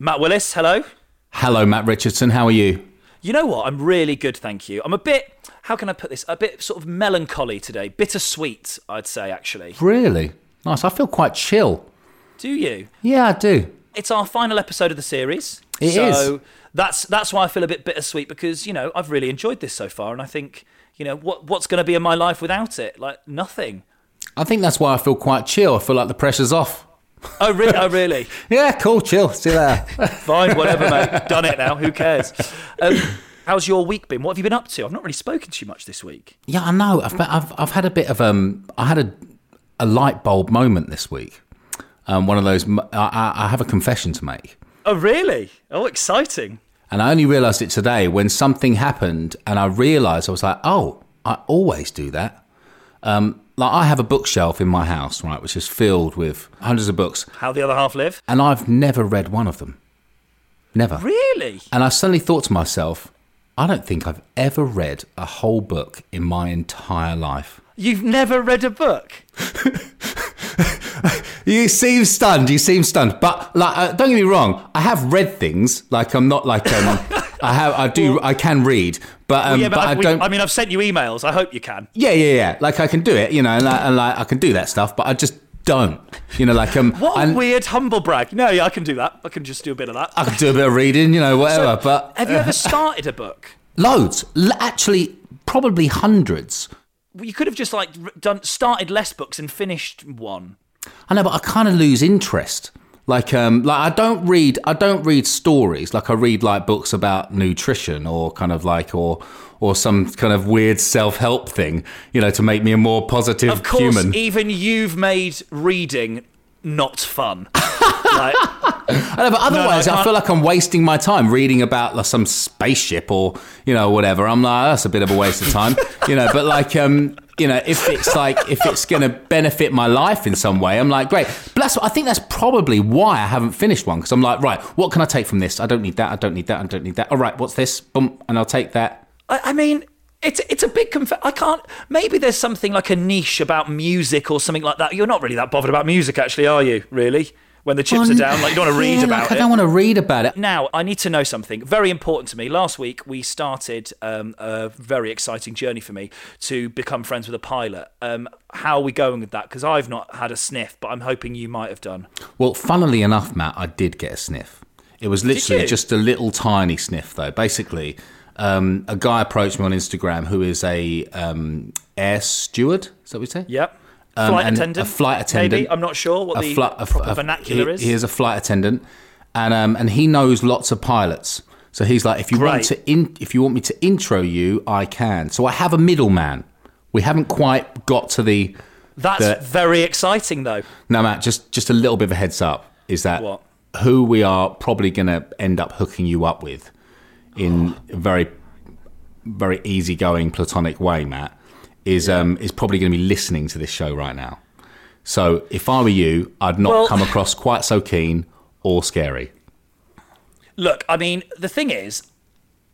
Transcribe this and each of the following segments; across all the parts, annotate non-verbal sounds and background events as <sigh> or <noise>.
Matt Willis, hello. Hello, Matt Richardson. How are you? You know what? I'm really good, thank you. I'm a bit, how can I put this? A bit sort of melancholy today. Bittersweet, I'd say, actually. Really? Nice. I feel quite chill. Do you? Yeah, I do. It's our final episode of the series. It so is. that's that's why I feel a bit bittersweet because, you know, I've really enjoyed this so far and I think, you know, what what's going to be in my life without it? Like nothing. I think that's why I feel quite chill. I feel like the pressure's off. Oh really? oh <laughs> really? Yeah, cool, chill. See you there. <laughs> Fine, whatever, mate. Done it now. Who cares? Um, <laughs> how's your week been? What have you been up to? I've not really spoken to you much this week. yeah, I know. I've, I've I've had a bit of um. I had a a light bulb moment this week. Um, one of those. I, I I have a confession to make. Oh really? Oh, exciting. And I only realised it today when something happened, and I realised I was like, "Oh, I always do that." Um, like I have a bookshelf in my house, right, which is filled with hundreds of books, How the other half live? and I've never read one of them. Never. Really? And I suddenly thought to myself, I don't think I've ever read a whole book in my entire life. You've never read a book? <laughs> You seem stunned. You seem stunned. But like, uh, don't get me wrong. I have read things. Like I'm not like um, <laughs> I have. I do. I can read. But um, yeah, but, I I've- we- don't. I mean, I've sent you emails. I hope you can. yeah, yeah, yeah. Like I can do it. You know, and, I, and like I can do that stuff. But I just don't. You know, like um. <laughs> What a and weird humble brag. No, yeah, I can do that. I can just do a bit of that. I can do a bit of reading. You know, whatever. So, but have you ever <laughs> started a book? loads. L- actually, probably hundreds. You could have just like done started less books and finished one. I know, but I kind of lose interest. Like, um, like I don't read, I don't read stories. Like I read like books about nutrition or kind of like, or, or some kind of weird self-help thing, you know, to make me a more positive Of course, human. even you've made reading not fun. <laughs> like, I know, but otherwise, I I, feel like I'm wasting my time reading about like, some spaceship or you know whatever. I'm like, "Oh, that's a bit of a waste of time, <laughs> you know. But like, um, you know, if it's like if it's going to benefit my life in some way, I'm like, great. But that's I think that's probably why I haven't finished one because I'm like, right, what can I take from this? I don't need that. I don't need that. I don't need that. All right, what's this? Boom, and I'll take that. I, I mean, it's it's a big conf- I can't. Maybe there's something like a niche about music or something like that. You're not really that bothered about music, actually, are you? Really? When the chips are down, like you don't want to read Yeah, about like, it. I don't want to read about it. Now, I need to know something very important to me. Last week, we started um, a very exciting journey for me to become friends with a pilot. Um, how are we going with that? Because I've not had a sniff, but I'm hoping you might have done. Well, funnily enough, Matt, I did get a sniff. It was literally just a little tiny sniff, though. Basically, um, a guy approached me on Instagram who is a um, air steward. Is that what you say? Yep. Um, flight attendant. A flight attendant. Maybe. I'm not sure what the a- proper a- vernacular he, is. He is a flight attendant, and um, and he knows lots of pilots. So he's like, if you want to, in, if you want me to intro you, I can. So I have a middleman. We haven't quite got to the. That's the- very exciting, though. No, Matt, just just a little bit of a heads up is that What? who we are probably going to end up hooking you up with in a very very easygoing platonic way, Matt, is um is probably going to be listening to this show right now. So if I were you, I'd not Well- come across quite so keen or scary. Look, I mean, the thing is,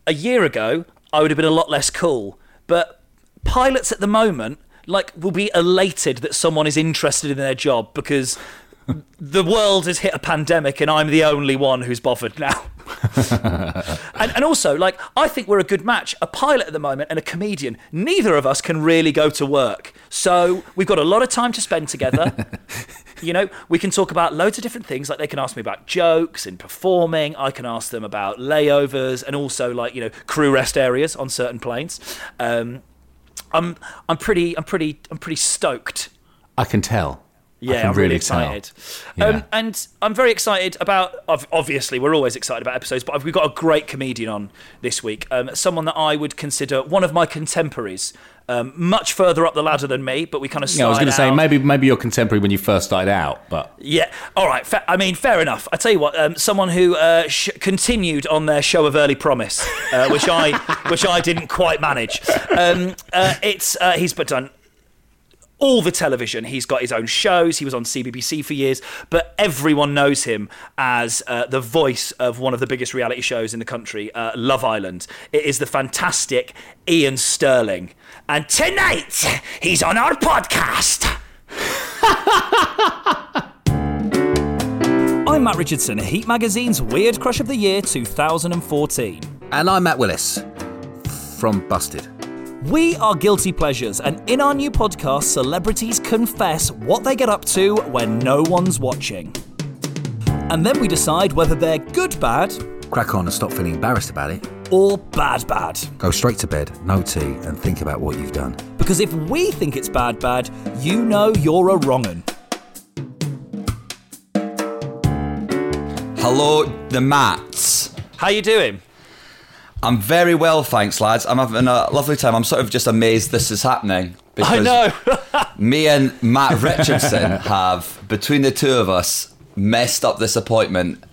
a year ago, I would have been a lot less cool. But pilots at the moment, like, will be elated that someone is interested in their job because <laughs> the world has hit a pandemic and I'm the only one who's bothered now. <laughs> and, and also, like, I think we're a good match. A pilot at the moment and a comedian. Neither of us can really go to work. So we've got a lot of time to spend together. <laughs> you know, we can talk about loads of different things. Like they can ask me about jokes and performing. I can ask them about layovers and also like you know crew rest areas on certain planes. Um, I'm I'm pretty I'm pretty I'm pretty stoked. I can tell. Yeah, I'm really really excited. Yeah. Um, and I'm very excited about. Obviously, we're always excited about episodes, but we've got a great comedian on this week. Um, someone that I would consider one of my contemporaries, um, much further up the ladder than me. But we kind of. Yeah, I was going to say maybe maybe you're contemporary when you first started out, but Yeah. All right. Fa- I mean, fair enough. I tell you what. Um, someone who uh, sh- continued on their show of early promise, uh, which I <laughs> which I didn't quite manage. Um, uh, it's uh, he's but done all the television. He's got his own shows. He was on CBBC for years, but everyone knows him as uh, the voice of one of the biggest reality shows in the country, uh, Love Island. It is the fantastic Iain Stirling, and tonight he's on our podcast. <laughs> I'm Matt Richardson, Heat Magazine's Weird Crush of the Year 2014. And I'm Matt Willis from Busted. We are Guilty Pleasures, and in our new podcast, celebrities confess what they get up to when no one's watching. And then we decide whether they're good bad Crack on and stop feeling embarrassed about it. or bad bad. Go straight to bed, no tea, and think about what you've done. Because if we think it's bad bad, you know you're a wrong'un. Hello, the Mats. How you doing? I'm very well, thanks, lads. I'm having a lovely time. I'm sort of just amazed this is happening. I know. <laughs> <laughs> me and Matt Richardson have, between the two of us, messed up this appointment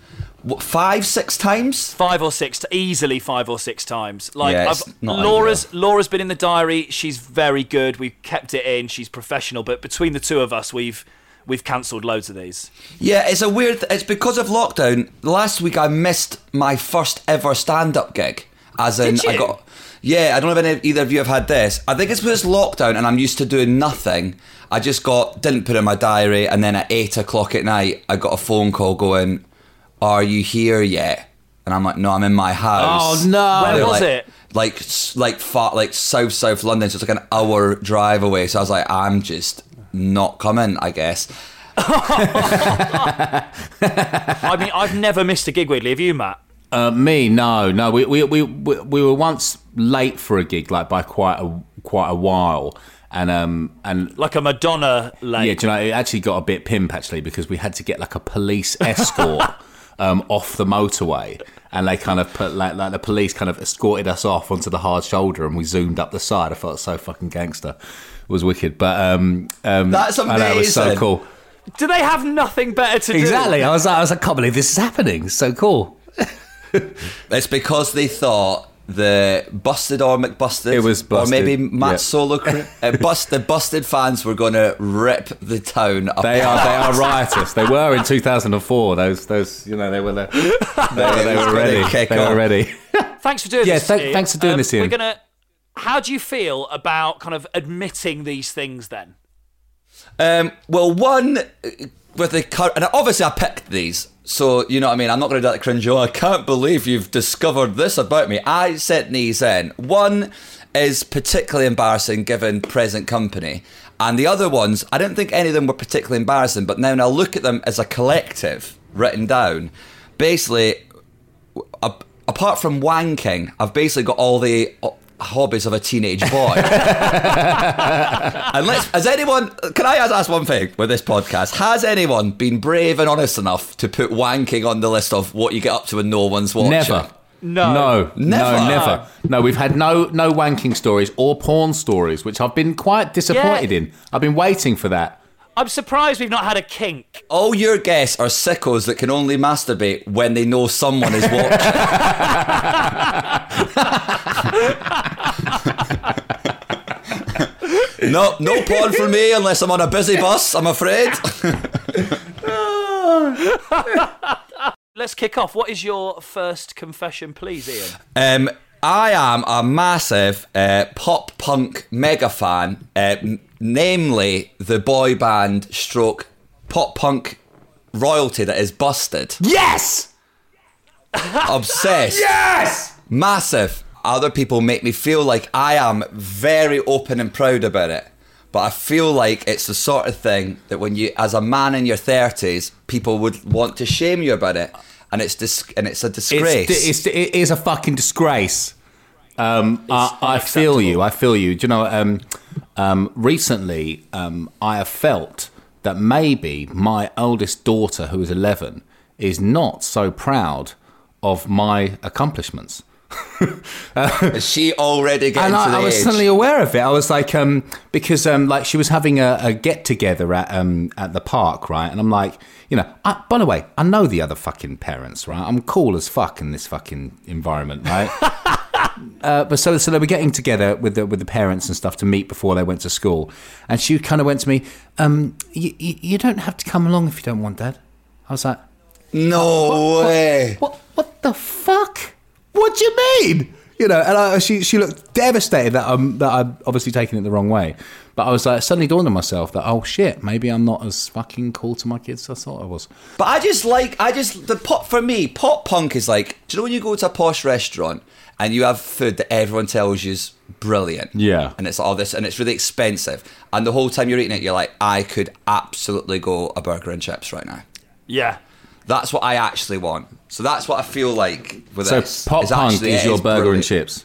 what, five, six times. five or six, easily five or six times. Like Yeah, Laura's ideal. Laura's been in the diary. She's very good. We've kept it in. She's professional. But between the two of us, we've we've cancelled loads of these. Yeah, it's a weird. It's because of lockdown. Last week I missed my first ever stand-up gig. As in, Did I got. Yeah, I don't know if any, either of you have had this. I think it's because it's lockdown and I'm used to doing nothing. I just got didn't put it in my diary, and then at eight o'clock at night, I got a phone call going, "Are you here yet?" And I'm like, "No, I'm in my house." Oh, no. Where was like, it? Like, like far, like south south London. So it's like an hour drive away. So I was like, I'm just not coming. I guess. <laughs> I mean, I've never missed a gig. Weirdly, have you, Matt? Uh, me, no, no. We, we we we we were once late for a gig, like by quite a quite a while, and um and Like a Madonna late. yeah, do you know, it actually got a bit pimp actually because we had to get like a police escort <laughs> um off the motorway, and they kind of put like like the police kind of escorted us off onto the hard shoulder, and we zoomed up the side. I felt so fucking gangster. It was wicked, but um um That's I know, it was so cool. Do they have nothing better to do? Exactly. I was like, I was like, I can't believe this is happening. It's so cool. <laughs> <laughs> It's because they thought the busted or McBusted, It was or maybe Matt yeah. Solo, cre- uh, <laughs> bust the busted fans were going to rip the town up. They are they are <laughs> riotous. They were in 2004. Those those you know they were the, they were, they were ready. They were ready. Thanks for doing Yeah, this. Yeah, Iain. thanks for doing Um, this, Iain. We're gonna. How do you feel about kind of admitting these things then? Um, well, one uh, with the cur- and obviously I picked these, so you know what I mean. I'm not going to do that cringe. Oh, <laughs> I can't believe you've discovered this about me. I sent these in. One is particularly embarrassing given present company, and the other ones I don't think any of them were particularly embarrassing. But now when I look at them as a collective written down, basically apart from wanking, I've basically got all the hobbies of a teenage boy. and let's, has anyone, can I ask, ask one thing with this podcast? Has anyone been brave and honest enough to put wanking on the list of what you get up to when no one's watching? Never. No. No, Never? no, never. No, we've had no no wanking stories or porn stories, which I've been quite disappointed Yeah. in. I've been waiting for that. I'm surprised we've not had a kink. All your guests are sickos that can only masturbate when they know someone is watching. <laughs> no, no porn for me unless I'm on a busy bus, I'm afraid. <laughs> Let's kick off. What is your first confession, please, Iain? Um, I am a massive uh, pop punk mega fan, uh, namely the boy band stroke pop punk royalty that is Busted. Yes, <laughs> Obsessed. yes. Massive. Other people make me feel like I am very open and proud about it. But I feel like it's the sort of thing that when you, as a man in your thirties, people would want to shame you about it, and it's dis- and it's a disgrace. It's, it's, it is a fucking disgrace. Um, I, I feel you. I feel you. Do you know? Um, um, recently, um, I have felt that maybe my oldest daughter, who is eleven, is not so proud of my accomplishments. <laughs> Is she already getting and to the I, I was age? suddenly aware of it. I was like, um, because um, like she was having a, a get together at um, at the park, right? And I'm like, you know, I, by the way, I know the other fucking parents, right? I'm cool as fuck in this fucking environment, right? <laughs> uh, but so so they were getting together with the with the parents and stuff to meet before they went to school, and she kind of went to me, um, you, you don't have to come along if you don't want, Dad. I was like, no way. what what the fuck? What do you mean? You know, and I, she she looked devastated that um that I'm obviously taking it the wrong way. But I was like, suddenly dawned on myself that oh shit, maybe I'm not as fucking cool to my kids as I thought I was. But I just like I just the pop for me. Pop punk is like. Do you know when you go to a posh restaurant and you have food that everyone tells you is brilliant? Yeah. And it's all this and it's really expensive. And the whole time you're eating it, you're like, I could absolutely go a burger and chips right now. Yeah. That's what I actually want. So that's what I feel like with So this. pop is punk actually- is it your burger and chips.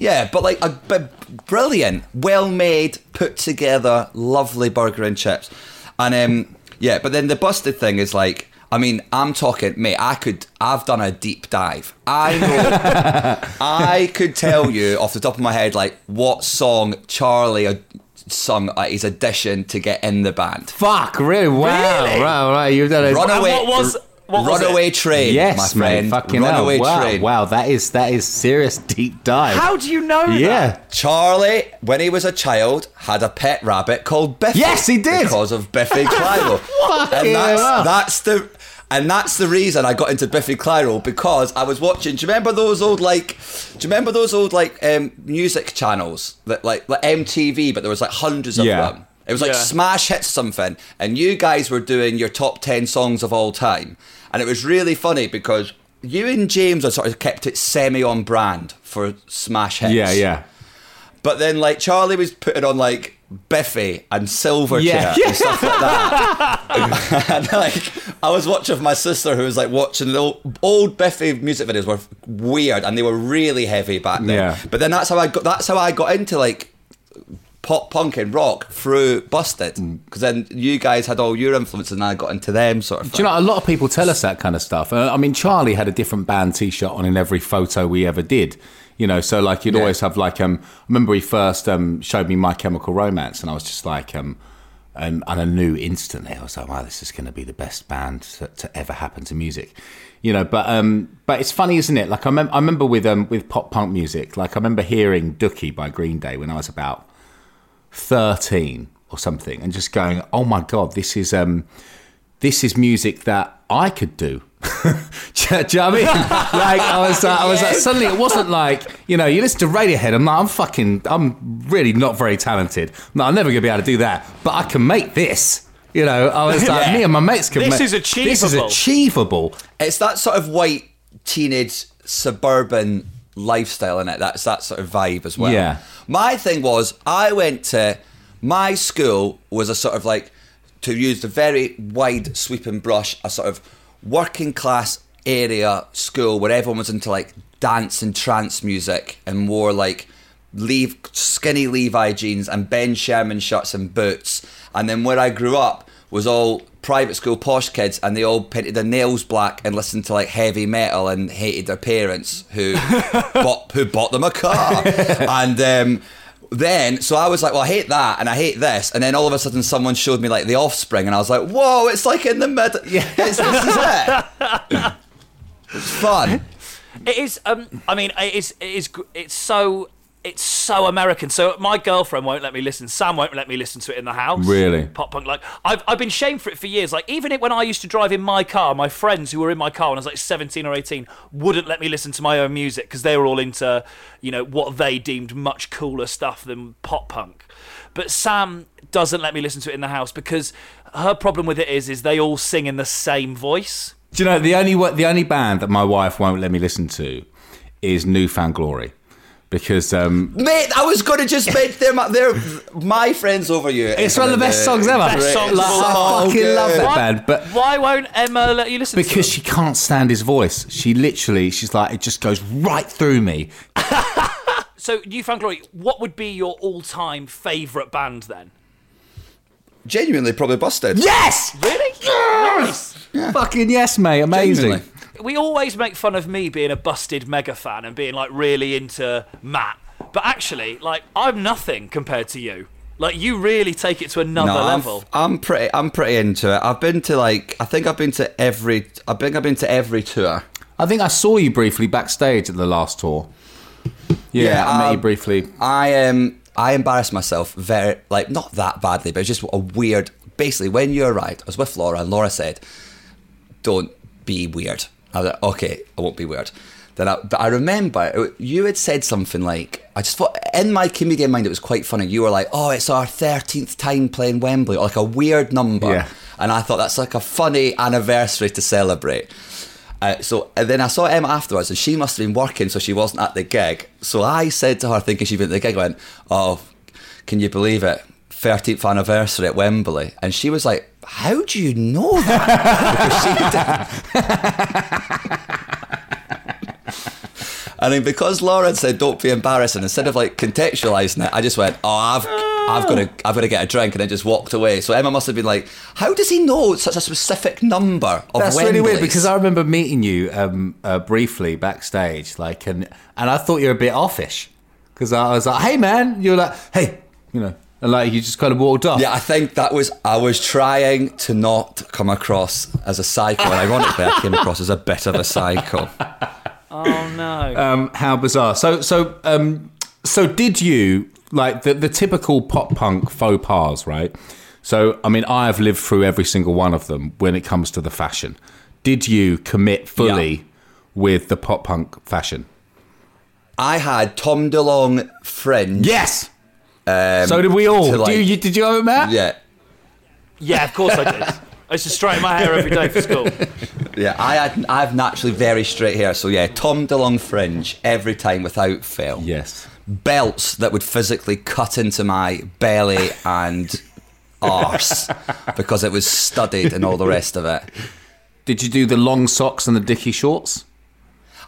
Yeah, but like a b- brilliant, well made, put together, lovely burger and chips. And um, yeah, but then the busted thing is like, I mean, I'm talking, mate. I could, I've done a deep dive. I know, <laughs> I could tell you off the top of my head, like what song Charlie sung at his audition to get in the band. Fuck, really? Wow, Really? right, right. You've done a Runaway, what was- what was Runaway it? Train, yes, my friend. mate. Fucking hell. Runaway Wow, Train. wow. That is that is serious deep dive. How do you know Yeah. that? Charlie, when he was a child, had a pet rabbit called Biffy. Yes, he did. because of Biffy <laughs> Clyro. Fucking and that's, hell. that's the and that's the reason I got into Biffy Clyro because I was watching. Do you remember those old like? Do you remember those old like um, music channels that like like MTV? But there was like hundreds of Yeah. them. It was like Yeah. smash hits something, and you guys were doing your top ten songs of all time, and it was really funny because you and James had sort of kept it semi on brand for smash hits. Yeah, yeah. But then, like Charlie was putting on like Biffy and Silverchair Yeah. and stuff like that. <laughs> and like, I was watching with my sister who was like watching the old, old Biffy music videos were weird and they were really heavy back then. Yeah. But then that's how I got. That's how I got into like pop punk and rock through Busted because then you guys had all your influences and I got into them sort of. Do you know, a lot of people tell us that kind of stuff. Uh, I mean, Charlie had a different band T-shirt on in every photo we ever did. You know, so like you'd Yeah. always have like um. I remember he first um showed me My Chemical Romance, and I was just like um, um and I knew instantly. I was like, wow, this is going to be the best band to, to ever happen to music. You know, but um, but it's funny, isn't it? Like I, mem- I remember with um with pop punk music, like I remember hearing Dookie by Green Day when I was about 13 or something and just going oh my god this is um this is music that i could do do, <laughs> you- do you know what I mean? <laughs> Like I was, uh, I was like, suddenly it wasn't like you know you listen to Radiohead. I'm like, I'm fucking, I'm really not very talented. No, I'm never gonna be able to do that, but I can make this. You know, I was like, me and my mates can. This make, is achievable. This is achievable. achievable. It's that sort of white teenage suburban lifestyle in it. That's that sort of vibe as well. Yeah. My thing was I went to my school was a sort of like to use the very wide sweeping brush, a sort of working class area school where everyone was into like dance and trance music and more like leave skinny Levi jeans and Ben Sherman shirts and boots. And then where I grew up was all private school posh kids and they all painted their nails black and listened to like heavy metal and hated their parents who <laughs> bought who bought them a car. <laughs> and um then so I was like, well, I hate that and I hate this, and then all of a sudden someone showed me like the offspring, and I was like, whoa, it's like in the middle. <laughs> Yeah, it's, this is it. It's fun. It is. Um, I mean, it is. It is. It's so. It's so American. So my girlfriend won't let me listen. Sam won't let me listen to it in the house. Really? Pop punk. Like I've I've been shamed for it for years. Like even it, when I used to drive in my car, my friends who were in my car when I was like seventeen or eighteen wouldn't let me listen to my own music because they were all into you know what they deemed much cooler stuff than pop punk. But Sam doesn't let me listen to it in the house because her problem with it is is they all sing in the same voice. Do you know the only the only band that my wife won't let me listen to is New Found Glory because um, Mate, I was going to just mention they're my, they're my friends over you. it's one of the best songs ever. Best songs Like, of all I fucking So love good. that Why- band, but why won't Emma let you listen because to she can't stand his voice. She literally, she's like, it just goes right through me. <laughs> So, New Found Glory, what would be your all-time favourite band then? Genuinely, probably busted. Yes, Really? Nice. fucking yes, mate, amazing. Genuinely. We always make fun of me being a busted mega fan and being like really into Matt, but actually, like I'm nothing compared to you. Like you really take it to another No, I'm, level. I'm pretty. I'm pretty into it. I've been to like. I think I've been to every. I think I've been to every tour. I think I saw you briefly backstage at the last tour. Yeah, Yeah, I met you um, briefly. I um I embarrassed myself very like not that badly, but it's just a weird. Basically, when you arrived, I was with Laura, and Laura said, "Don't be weird." I was like, "Okay, I won't be weird." Then, I, but I remember you had said something like, "I just thought in my comedian mind it was quite funny." You were like, "Oh, it's our thirteenth time playing Wembley," like a weird number, Yeah. and I thought that's like a funny anniversary to celebrate. Uh, so and then I saw Emma afterwards, and she must have been working, so she wasn't at the gig. So I said to her, thinking she'd been at the gig, I went, "Oh, can you believe it? 13th anniversary at Wembley." And she was like, "How do you know that?" I she did. And then because Lauren said, "Don't be embarrassing," instead of like contextualising it, I just went, "Oh, I've, I've got to, I've got to get a drink," and then just walked away. So Emma must have been like, "How does he know such a specific number of That's really weird because I remember meeting you um, uh, briefly backstage, like, and and I thought you were a bit offish because I was like, "Hey, man," you were like, "Hey," you know, and like you just kind of walked off. Yeah, I think that was I was trying to not come across as a psycho, and ironically, I came across as a bit of a psycho. <laughs> Oh no. Um, how bizarre. So so um, so did you like the the typical pop punk faux pas, right? So I mean, I have lived through every single one of them when it comes to the fashion. Did you commit fully Yeah. with the pop punk fashion? I had Tom DeLonge fringe. Yes. Um, so did we all. to, Do like- you, you, did you have it, Matt? yeah, yeah, of course I did. I used to straighten my hair every day for school. <laughs> yeah. I had I have naturally very straight hair, so yeah, Tom DeLonge fringe every time without fail. Yes. belts that would physically cut into my belly and arse <laughs> because it was studied and all the rest of it. Did you do the long socks and the dicky shorts?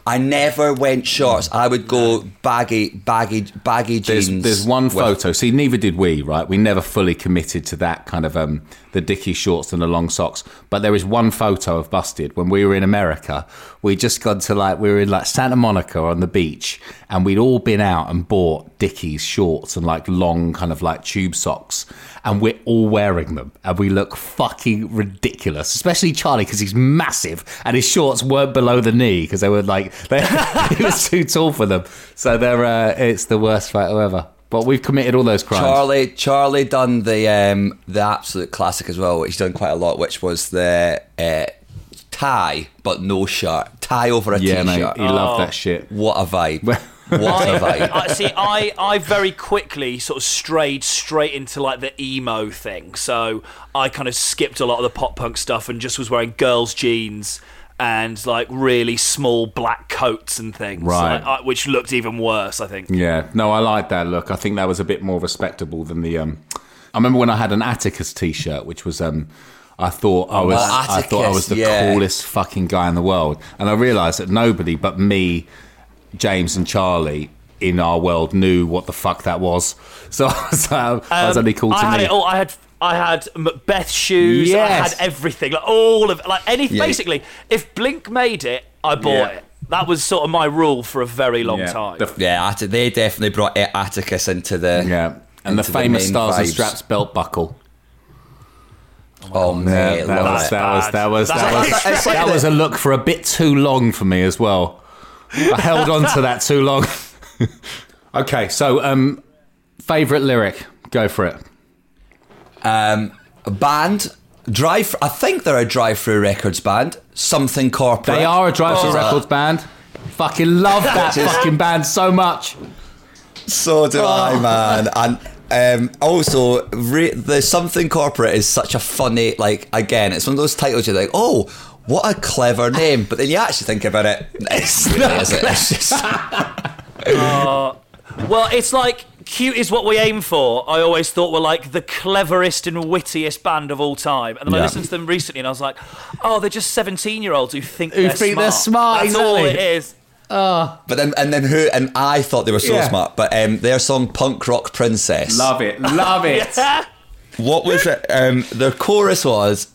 I never went shorts. I would go baggy, baggy, baggy There's, jeans. there's one photo. See, neither did we, right? We never fully committed to that kind of um, the dicky shorts and the long socks. But there is one photo of Busted when we were in America. We just got to like we were in like Santa Monica on the beach, and we'd all been out and bought Dickies shorts and like long kind of like tube socks, and we're all wearing them, and we look fucking ridiculous. Especially Charlie because he's massive, and his shorts weren't below the knee because they were like <laughs> he was too tall for them. So they're uh, it's the worst photo ever. But we've committed all those crimes. Charlie, Charlie done the um, the absolute classic as well, which he's done quite a lot, which was the uh, tie but no shirt, tie over a yeah, mate, t-shirt. he loved that shit. What a vibe! <laughs> what a vibe! I, see, I, I very quickly sort of strayed straight into like the emo thing. So I kind of skipped a lot of the pop punk stuff and just was wearing girls' jeans and like really small black coats and things, Right. like, I- which looked even worse. I think. Yeah, no, I like that look. I think that was a bit more respectable than the. Um, I remember when I had an Atticus T-shirt, which was. Um, I thought I was. Atticus, I thought I was the yeah. coolest fucking guy in the world, and I realised that nobody but me, James, and Charlie in our world knew what the fuck that was. <laughs> So I was, like, I was Um, only cool to I had me. it all. I had I had Macbeth shoes. Yes. I had everything. Like all of like any. Yeah. Basically, if Blink made it, I bought Yeah. it. That was sort of my rule for a very long Yeah. time. The- Yeah, they definitely brought Atticus into the yeah, and the famous main stars and straps belt buckle. Oh Yeah, man, that, was, that was that was that was bad. It's like that was a look for a bit too long for me as well. I held on to that too long. <laughs> okay, so um, favorite lyric, go for it. Um, a band drive. I think they're a Drive-Thru Records band. Something corporate. They are a drive through Oh. records band. Fucking love that <laughs> Just- fucking band so much. So do I, man. And um, also, re- the something corporate is such a funny. Like again, it's one of those titles you're like, oh. What a clever name, but then you actually think about it, <laughs> it's, really, is it? it's just <laughs> Well, it's like cute is what we aim for. I always thought were like the cleverest and wittiest band of all time, and then I Yeah. listened to them recently, and I was like, oh, they're just seventeen-year-olds who think Who they're think smart. they're smart, That's all exactly. it is. But then, and then who? And I thought they were so Yeah. smart. But um, their song "Punk Rock Princess." Love it, love it. <laughs> What was it? Um, their chorus was,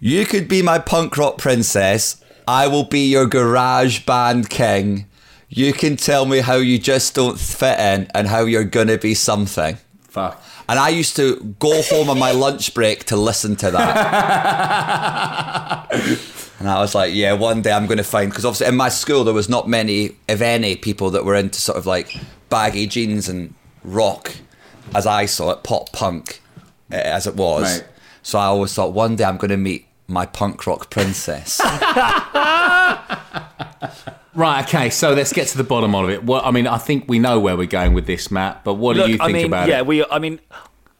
"You could be my punk rock princess. I will be your garage band king. You can tell me how you just don't fit in and how you're gonna be something." Fuck. And I used to go home on my lunch break to listen to that. <laughs> and I was like, yeah, one day I'm going to find, because obviously in my school there was not many, if any, people that were into sort of like baggy jeans and rock, as I saw it, pop punk, eh, as it was. Right. So I always thought one day I'm going to meet my punk rock princess. <laughs> Right, okay, so let's get to the bottom of it. Well, I mean, I think we know where we're going with this, Matt, but what Look, do you think I mean, about yeah, it? we. I mean,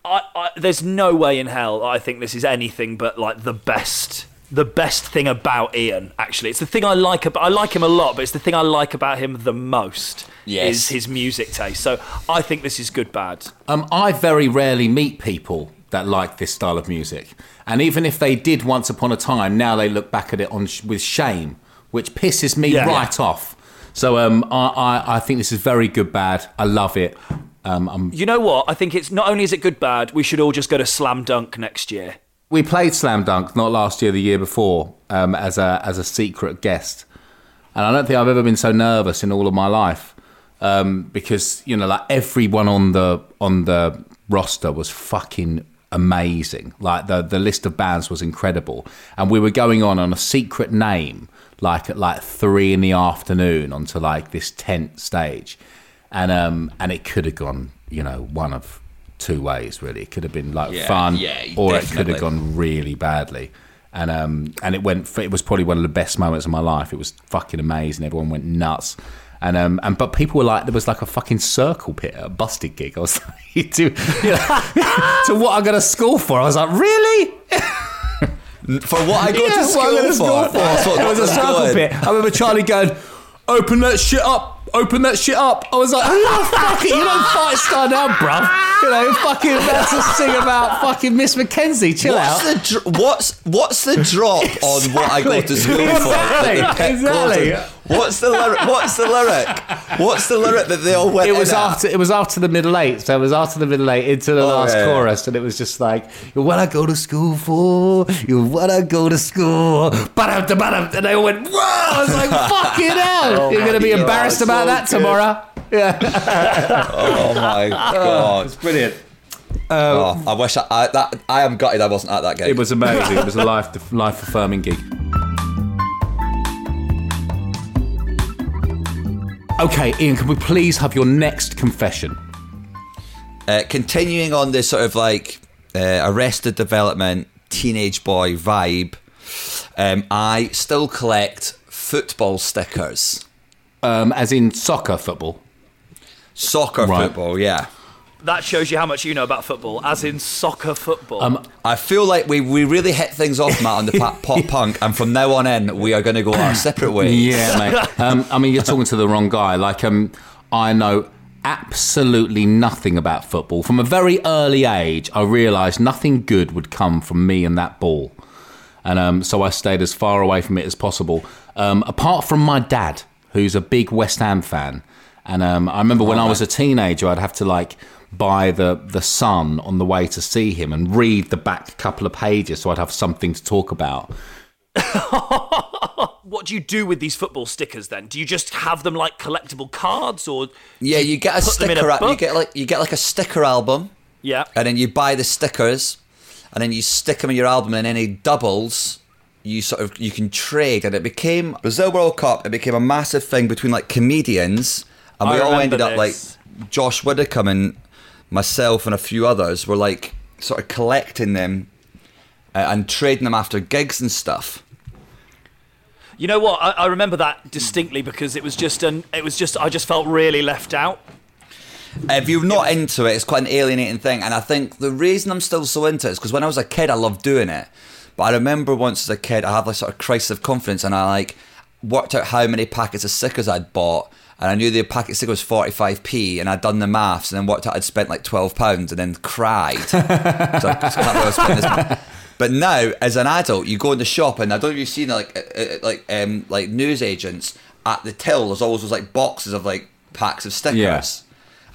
I, I, there's no way in hell I think this is anything but like the best. The best thing about Iain, actually, it's the thing I like about. I like him a lot, but it's the thing I like about him the most. Yes. is his music taste. So I think this is good bad. Um, I very rarely meet people that like this style of music, and even if they did once upon a time, now they look back at it on sh- with shame, which pisses me Yeah. right off. So um, I, I, I think this is very good bad. I love it. Um, I'm, You know what? I think it's not only is it good bad. We should all just go to Slam Dunk next year. we played Slam Dunk not last year, the year before, um, as a as a secret guest, and I don't think I've ever been so nervous in all of my life um, because you know, like everyone on the on the roster was fucking amazing. Like the the list of bands was incredible, and we were going on on a secret name, like at like three in the afternoon onto like this tent stage, and um and it could have gone, you know, one of two ways really. It could have been like Yeah, fun, yeah, or it could have gone really badly. And um, and it went. It was probably one of the best moments of my life. It was fucking amazing. Everyone went nuts. And um, and but people were like, there was like a fucking circle pit at a busted gig. I was <laughs> like, to, you know, <laughs> to what I go to school for? I was like, really? For what I go Yeah, to school, for. That's what It was a circle pit. I remember Charlie going, open that shit up. Open that shit up. I was like, the fuck? You don't Fightstar now, bruv. You know, fucking about to sing about fucking Miss Mackenzie. Chill What's out. the dr- what's what's the drop on what I go to school for? Exactly, exactly. What's the lyric? What's the lyric? What's the lyric that they all went? It was in at? after it was after the middle eight, so it was after the middle eight into the Oh, last yeah, chorus, and it was just like, "You're what I go to school for, you're what I go to school." And they all went, "Whoa!" I was like, <laughs> "Fucking hell!" Oh you're gonna be God, embarrassed about so that good. tomorrow. <laughs> Yeah, Oh my <laughs> ah, god! It's brilliant. Oh, um, I wish I, I that I am gutted I wasn't at that game. It was amazing. It was a life life affirming gig. Okay, Iain, can we please have your next confession? Uh, continuing on this sort of like uh, arrested development teenage boy vibe. Um, I still collect football stickers, Um, as in soccer football. soccer Right. football. Yeah. That shows you how much you know about football, as in soccer football. Um, I feel like we, we really hit things off, Matt, on the pa- <laughs> pop punk, and from now on in, we are going to go our <coughs> separate ways. Yeah, mate. <laughs> Um, I mean, you're talking to the wrong guy. Like, um, I know absolutely nothing about football. From a very early age, I realised nothing good would come from me and that ball, and um, so I stayed as far away from it as possible. Um, apart from my dad, who's a big West Ham fan, and um, I remember when I was a teenager, I'd have to like buy the the Sun on the way to see him and read the back couple of pages, so I'd have something to talk about. <laughs> what do you do with these football stickers then? Do you just have them like collectible cards, or Yeah, you get a put them in sticker. a al- you get like you get like a sticker album, yeah? and then you buy the stickers, and then you stick them in your album, and any doubles you sort of you can trade, and it became Brazil World Cup. It became a massive thing between like comedians, and we all ended up like. Josh Widdicombe and myself and a few others were like sort of collecting them uh, and trading them after gigs and stuff. You know what? I, I remember that distinctly because it was just an. It was just. I just felt really left out. If you're not into it, it's quite an alienating thing. And I think the reason I'm still so into it is because when I was a kid, I loved doing it. But I remember once as a kid, I had like sort of crisis of confidence, and I like worked out how many packets of stickers I'd bought, and I knew the packet cigarettes was 45p, and I'd done the maths, and then worked out I'd spent like 12 pounds, and then cried. <laughs> so I can't I this. But now, as an adult, you go in the shop, and I don't know if you've seen like uh, uh, like um, like news agents at the till. There's always those like boxes of like packs of stickers. Yeah.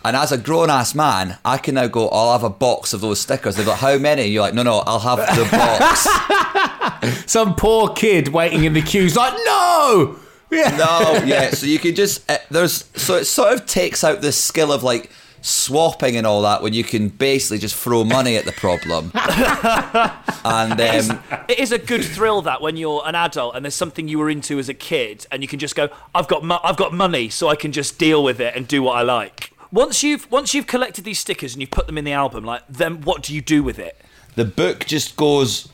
And as a grown ass man, I can now go, I'll have a box of those stickers. They've got how many? You're like, no, no, I'll have the box. <laughs> Some poor kid waiting in the queue's like, no! Yeah. no, <laughs> yeah. So you can just, uh, there's, so it sort of takes out the skill of like swapping and all that when you can basically just throw money at the problem. <laughs> and um, It is a good thrill that when you're an adult and there's something you were into as a kid, and you can just go, "I've got, mo- I've got money, so I can just deal with it and do what I like." Once you've once you've collected these stickers and you've put them in the album, like then what do you do with it? the book just goes,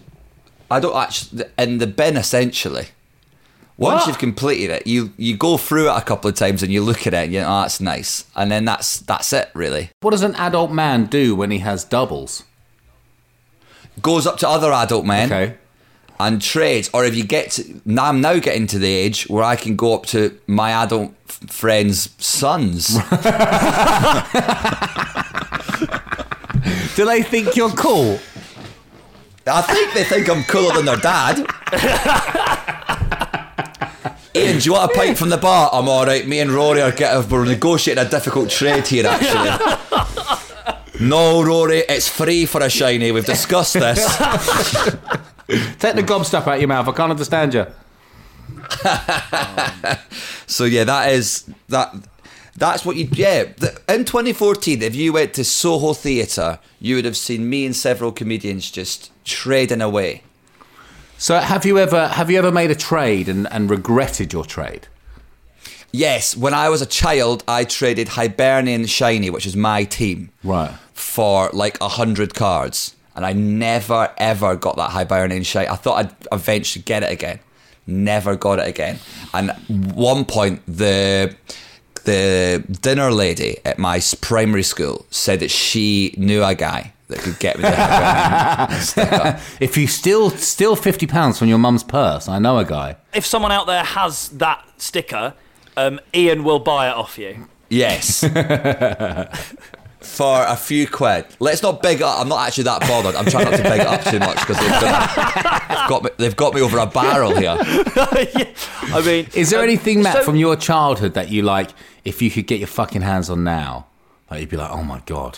I don't actually, in the bin essentially. Once What? you've completed it, you you go through it a couple of times and you look at it and you know, oh, that's nice. And then that's that's it, really. What does an adult man do when he has doubles? Goes up to other adult men. Okay. and trades, or if you get to, now I'm now getting to the age where I can go up to my adult f- friends' sons. <laughs> Do they think you're cool? I think they think I'm cooler than their dad. <laughs> Iain, do you want a pint from the bar? I'm all right. Me and Rory are getting, we're negotiating a difficult trade here, actually. No, Rory, it's free for a shiny. We've discussed this. Take the gobstop out your mouth. I can't understand you. <laughs> So yeah, that is that. That's what you. Yeah, the, in 2014, if you went to Soho Theatre, you would have seen me and several comedians just trading away. So have you ever have you ever made a trade and, and regretted your trade? Yes, when I was a child, I traded Hibernian Shiny, which is my team, Right. for like a hundred cards, and I never ever got that Hibernian Shiny. I thought I'd eventually get it again. Never got it again. And one point, the the dinner lady at my primary school said that she knew a guy that could get me the Hibernian sticker. If you still steal fifty pounds from your mum's purse, I know a guy. If someone out there has that sticker, um, Iain will buy it off you. Yes. <laughs> For a few quid. Let's not big up. I'm not actually that bothered. I'm trying not to big it up too much because they've, got- they've got me, they've got me over a barrel here. <laughs> Yeah. I mean, Is there um, anything, Matt, so- from your childhood that you like? If you could get your fucking hands on now, like you'd be like, oh my god.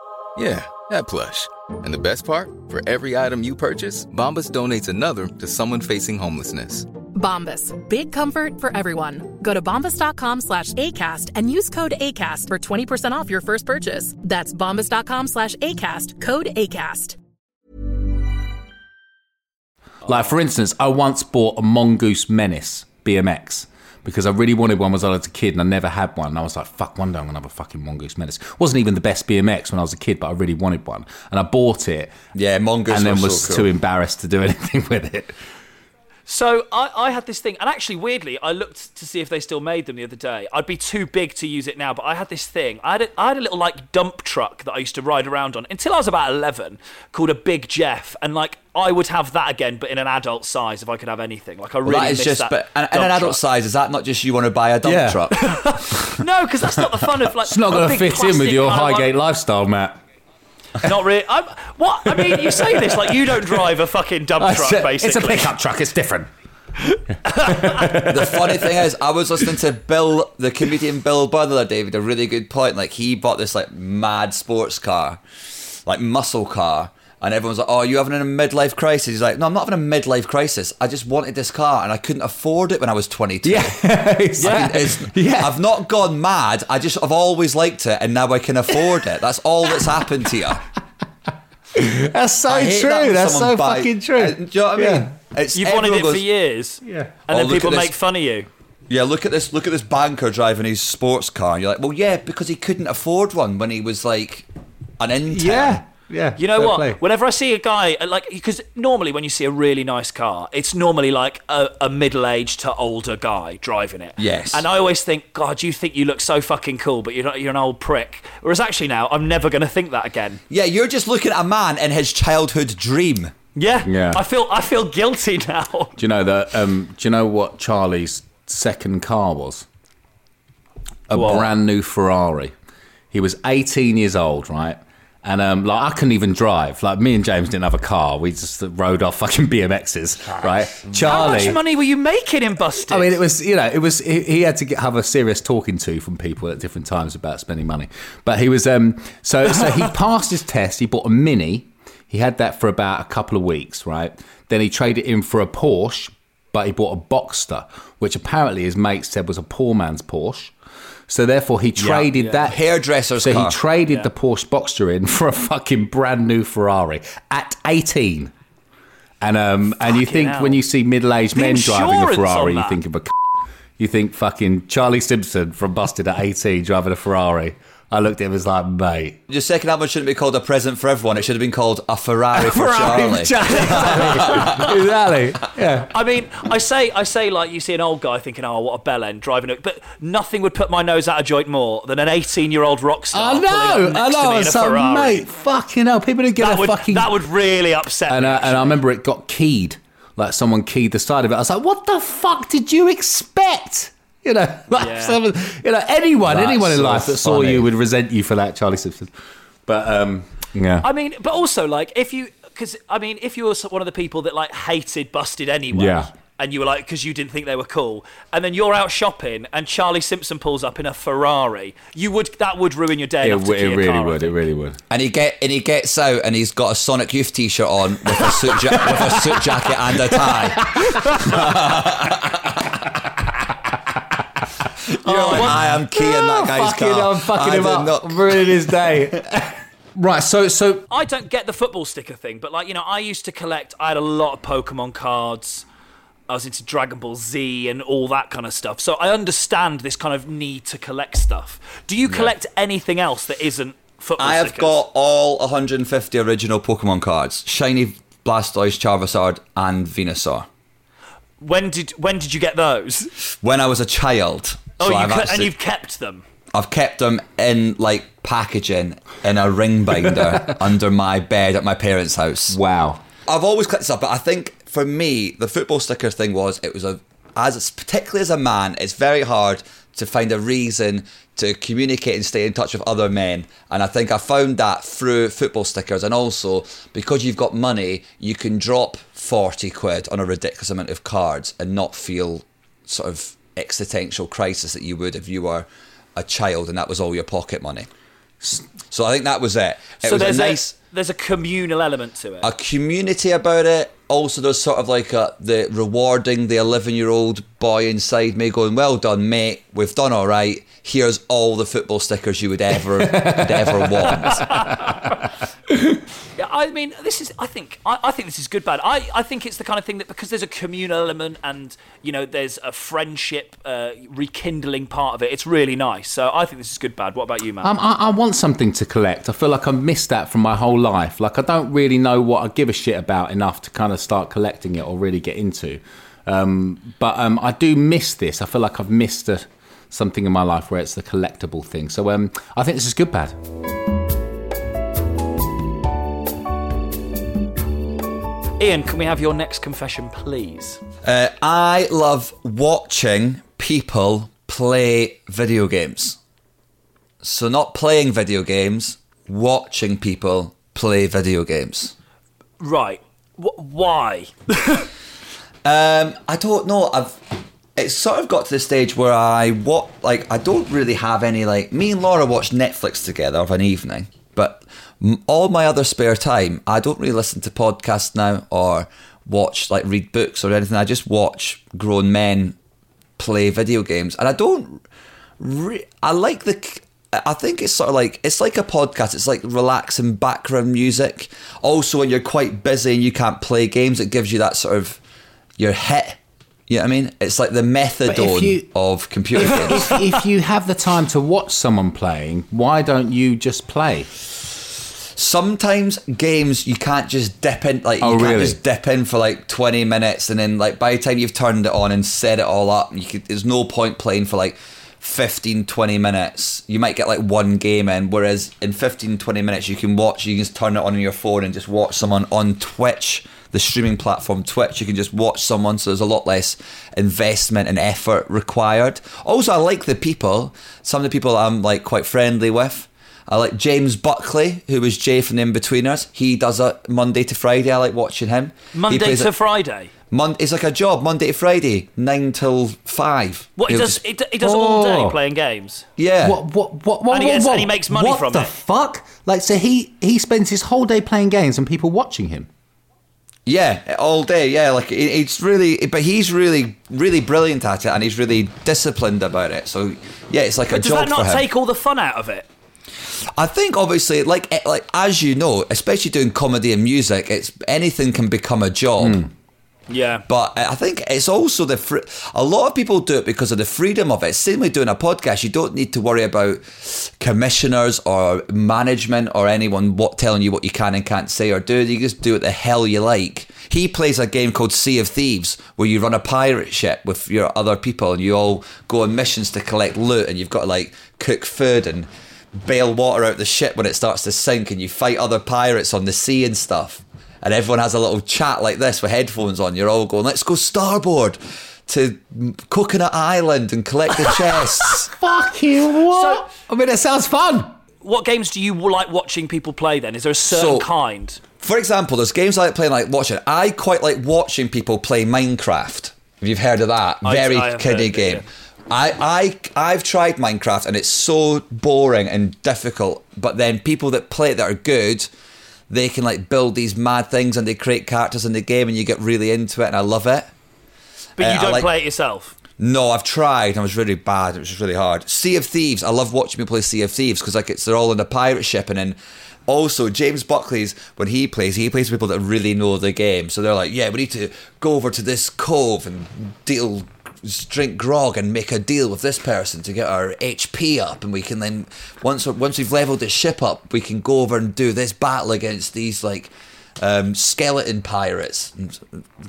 Yeah, that plush. And the best part? For every item you purchase, Bombas donates another to someone facing homelessness. Bombas. Big comfort for everyone. Go to bombas.com slash ACAST and use code ACAST for 20% off your first purchase. That's bombas.com slash ACAST. Code ACAST. Like for instance, I once bought a Mongoose Menace BMX, because I really wanted one when I was a kid and I never had one. And I was like, fuck, one day I'm going to have a fucking Mongoose Menace. wasn't even the best BMX when I was a kid, but I really wanted one. And I bought it. Yeah, Mongoose And then were was so cool. too embarrassed to do <laughs> anything with it. So I, I had this thing, and actually, weirdly, I looked to see if they still made them the other day. I'd be too big to use it now, but I had this thing. I had a, I had a little like dump truck that I used to ride around on until I was about eleven, called a Big Jeff, and like I would have that again, but in an adult size if I could have anything. Like I really Well, that is miss just, that but and, and an adult truck. size is that not just you want to buy a dump Yeah. truck? <laughs> No, because that's not the fun of like. It's not going to fit in with your kind of. Highgate lifestyle, Matt. Not really. I'm, what I mean, you say this like you don't drive a fucking dump truck, basically. It's a pickup truck. It's different. <laughs> the funny thing is, I was listening to Bill, the comedian Bill Burr the other day, with a really good point. Like he bought this like mad sports car, like muscle car, and everyone's like, "Oh, you having a midlife crisis?" He's like, "No, I'm not having a midlife crisis. I just wanted this car, and I couldn't afford it when I was 22." Yeah, <laughs> I mean, <laughs> yeah. I've not gone mad. I just I've always liked it, and now I can afford it. That's all that's happened to you. <laughs> That's so true. that That's so buy- fucking true. Uh, do you know what I Yeah. mean? It's You've wanted it everyone for years, Yeah. and Oh, then people make fun of you. Yeah, look at this. Look at this banker driving his sports car. And you're like, well, yeah, because he couldn't afford one when he was like an intern. Yeah, yeah. You know what? play. Whenever I see a guy uh, like, because normally when you see a really nice car, it's normally like a, a middle-aged to older guy driving it. Yes. And I always think, God, you think you look so fucking cool, but you're not. You're an old prick. Whereas actually now, I'm never going to think that again. Yeah, you're just looking at a man in his childhood dream. Yeah. Yeah. I feel. I feel guilty <laughs> now. Do you know that? Um, do you know what Charlie's second car was? A What? brand new Ferrari. He was 18 years old, right? And um, like I couldn't even drive. Like me and James didn't have a car. We just rode our fucking BMXs, right? Charlie, How much money were you making in Busted? I mean, it was you know, it was he, he had to get, have a serious talking to from people at different times about spending money. But he was um so so he <laughs> passed his test. He bought a Mini. He had that for about a couple of weeks, right? Then he traded in for a Porsche, but he bought a Boxster, which apparently his mate said was a poor man's Porsche. So therefore, he traded that Hairdresser's So car. he traded the Porsche Boxster in for a fucking brand new Ferrari at eighteen. And um and you think hell. when you see middle-aged men driving a Ferrari, you think of a. You think fucking Charlie Simpson from Busted at 18 driving a Ferrari. I looked at him and was like, mate. Your second album shouldn't be called a present for everyone. It should have been called a Ferrari <laughs> for Charlie. exactly. <laughs> exactly. Yeah. I mean, I say, I say, like you see an old guy thinking, "Oh, what a bell end driving," a, but nothing would put my nose out of joint more than an 18-year-old rock star. I pulling up know, next I to me know. in a So, Ferrari. mate, fucking hell. People didn't get that a would fucking. that would really upset and, me. uh, and I remember it got keyed. Like someone keyed the side of it. I was like, what the fuck did you expect? You know, <laughs> like Yeah. someone, you know, anyone, That's anyone in so life that saw funny. you would resent you for that, Charlie Simpson. But um, yeah, I mean, but also like if you, because I mean, if you were one of the people that like hated Busted anyway. Yeah. And you were like, because you didn't think they were cool, and then you're out shopping, and Charlie Simpson pulls up in a Ferrari. You would that would ruin your day. it, enough to w- key it really car, would. It really would. And he get and he gets out and he's got a Sonic Youth T-shirt on with a suit ja- with a suit jacket and a tie. <laughs> <laughs> You're like, I am keying that guy's fucking, car. I'm fucking I him up, not- <laughs> ruining his day. <laughs> right. So, so I don't get the football sticker thing, but like you know, I used to collect. I had a lot of Pokemon cards. I was into Dragon Ball Z and all that kind of stuff. So I understand this kind of need to collect stuff. Do you collect anything else that isn't football I have stickers? got all 150 original Pokemon cards: Shiny, Blastoise, Charizard, and Venusaur. When did when did you get those? When I was a child. Oh, So you I've ke- and you've kept them. I've kept them in like packaging in a ring binder <laughs> under my bed at my parents' house. wow. I've always collected stuff, but I think for me, the football sticker thing was it was a as particularly as a man, it's very hard to find a reason to communicate and stay in touch with other men. And I think I found that through football stickers, and also because you've got money, you can drop forty quid on a ridiculous amount of cards and not feel sort of existential crisis that you would if you were a child and that was all your pocket money. So I think that was it. It So was a nice. There's a communal element to it. a community about it. Also, there's sort of like a, the rewarding the 11 year old boy inside me, going, "Well done, mate. We've done all right. Here's all the football stickers you would ever would ever want." <laughs> Yeah, I mean, this is. I think. I, I think this is good. Bad. I. I think it's the kind of thing that because there's a communal element and you know there's a friendship uh, rekindling part of it. It's really nice. So I think this is good. Bad. What about you, man? Um, I, I want something to collect. I feel like I've missed that from my whole life. Like I don't really know what I give a shit about enough to kind of start collecting it or really get into. Um, but um, I do miss this. I feel like I've missed a, something in my life where it's the collectible thing. So um, I think this is good, bad. Iain, can we have your next confession, please? Uh, I love watching people play video games. So, not playing video games, watching people play video games. Right. Wh- why? Um, I don't know. I've it's sort of got to the stage where I what like I don't really have any like me and Laura watch Netflix together of an evening, but m- all my other spare time, I don't really listen to podcasts now or watch like read books or anything. I just watch grown men play video games, and I don't. Re- I like the. I think it's sort of like it's like a podcast. It's like relaxing background music. Also, when you're quite busy and you can't play games, it gives you that sort of your hit. You know what I mean? It's like the methadone you- of computer games. if, if you have the time to watch someone playing, why don't you just play? Sometimes games you can't just dip in like you Oh, can't really? just dip in for like twenty minutes and then like by the time you've turned it on and set it all up, you could, there's no point playing for like 15, 20 minutes. You might get like one game in, whereas in 15, 20 minutes you can watch. You can just turn it on your phone and just watch someone on Twitch, the streaming platform Twitch. You can just watch someone, so there's a lot less investment and effort required. Also, I like the people. Some of the people I'm like quite friendly with. I like James Buckley, who was Jay from the Inbetweeners. He does it Monday to Friday. I like watching him. Monday to it- Friday. Mon- it's like a job, Monday to Friday, nine till five. What he does? just- He, d- he does all day Oh. playing games. yeah. What? What? What? what And he what- gets- what- and he makes money from it. what from the it. fuck? Like, so he he spends his whole day playing games and people watching him. Yeah, all day. Yeah, like it, it's really, but he's really, really brilliant at it, and he's really disciplined about it. So yeah, it's like a But does job that not for him. take all the fun out of it? I think obviously, like, eh, like as you know, especially doing comedy and music, it's anything can become a job. Hmm. Yeah. But uh, I think it's also the fr- a lot of people do it because of the freedom of it. Same with doing a podcast. You don't need to worry about commissioners or management or anyone what telling you what you can and can't say or do. You just do what the hell you like. He plays a game called Sea of Thieves where you run a pirate ship with your other people and you all go on missions to collect loot and you've got to like cook food and bail water out the ship when it starts to sink and you fight other pirates on the sea and stuff and everyone has a little chat like this with headphones on. You're all going, let's go starboard to Coconut Island and collect the chests. <laughs> Fuck you! What? I mean, it sounds fun. What games do you like watching people play? Then is there a certain So- kind? For example, there's games I like playing, like watching. I quite like watching people play Minecraft. If you've heard of that, I- very I kiddie heard, game. yeah. I, I, I've tried Minecraft and it's so boring and difficult. But then people that play it that are good, they can like build these mad things and they create characters in the game and you get really into it and I love it. But Uh, you don't like- play it yourself. No, I've tried. and I was really bad. It was just really hard. Sea of Thieves. I love watching people play Sea of Thieves because like it's they're all in a pirate ship, and then also James Buckley's when he plays, he plays with people that really know the game. So they're like, yeah, we need to go over to this cove and deal. Drink grog and make a deal with this person to get our HP up, and we can then once once we've leveled the ship up, we can go over and do this battle against these like um, skeleton pirates and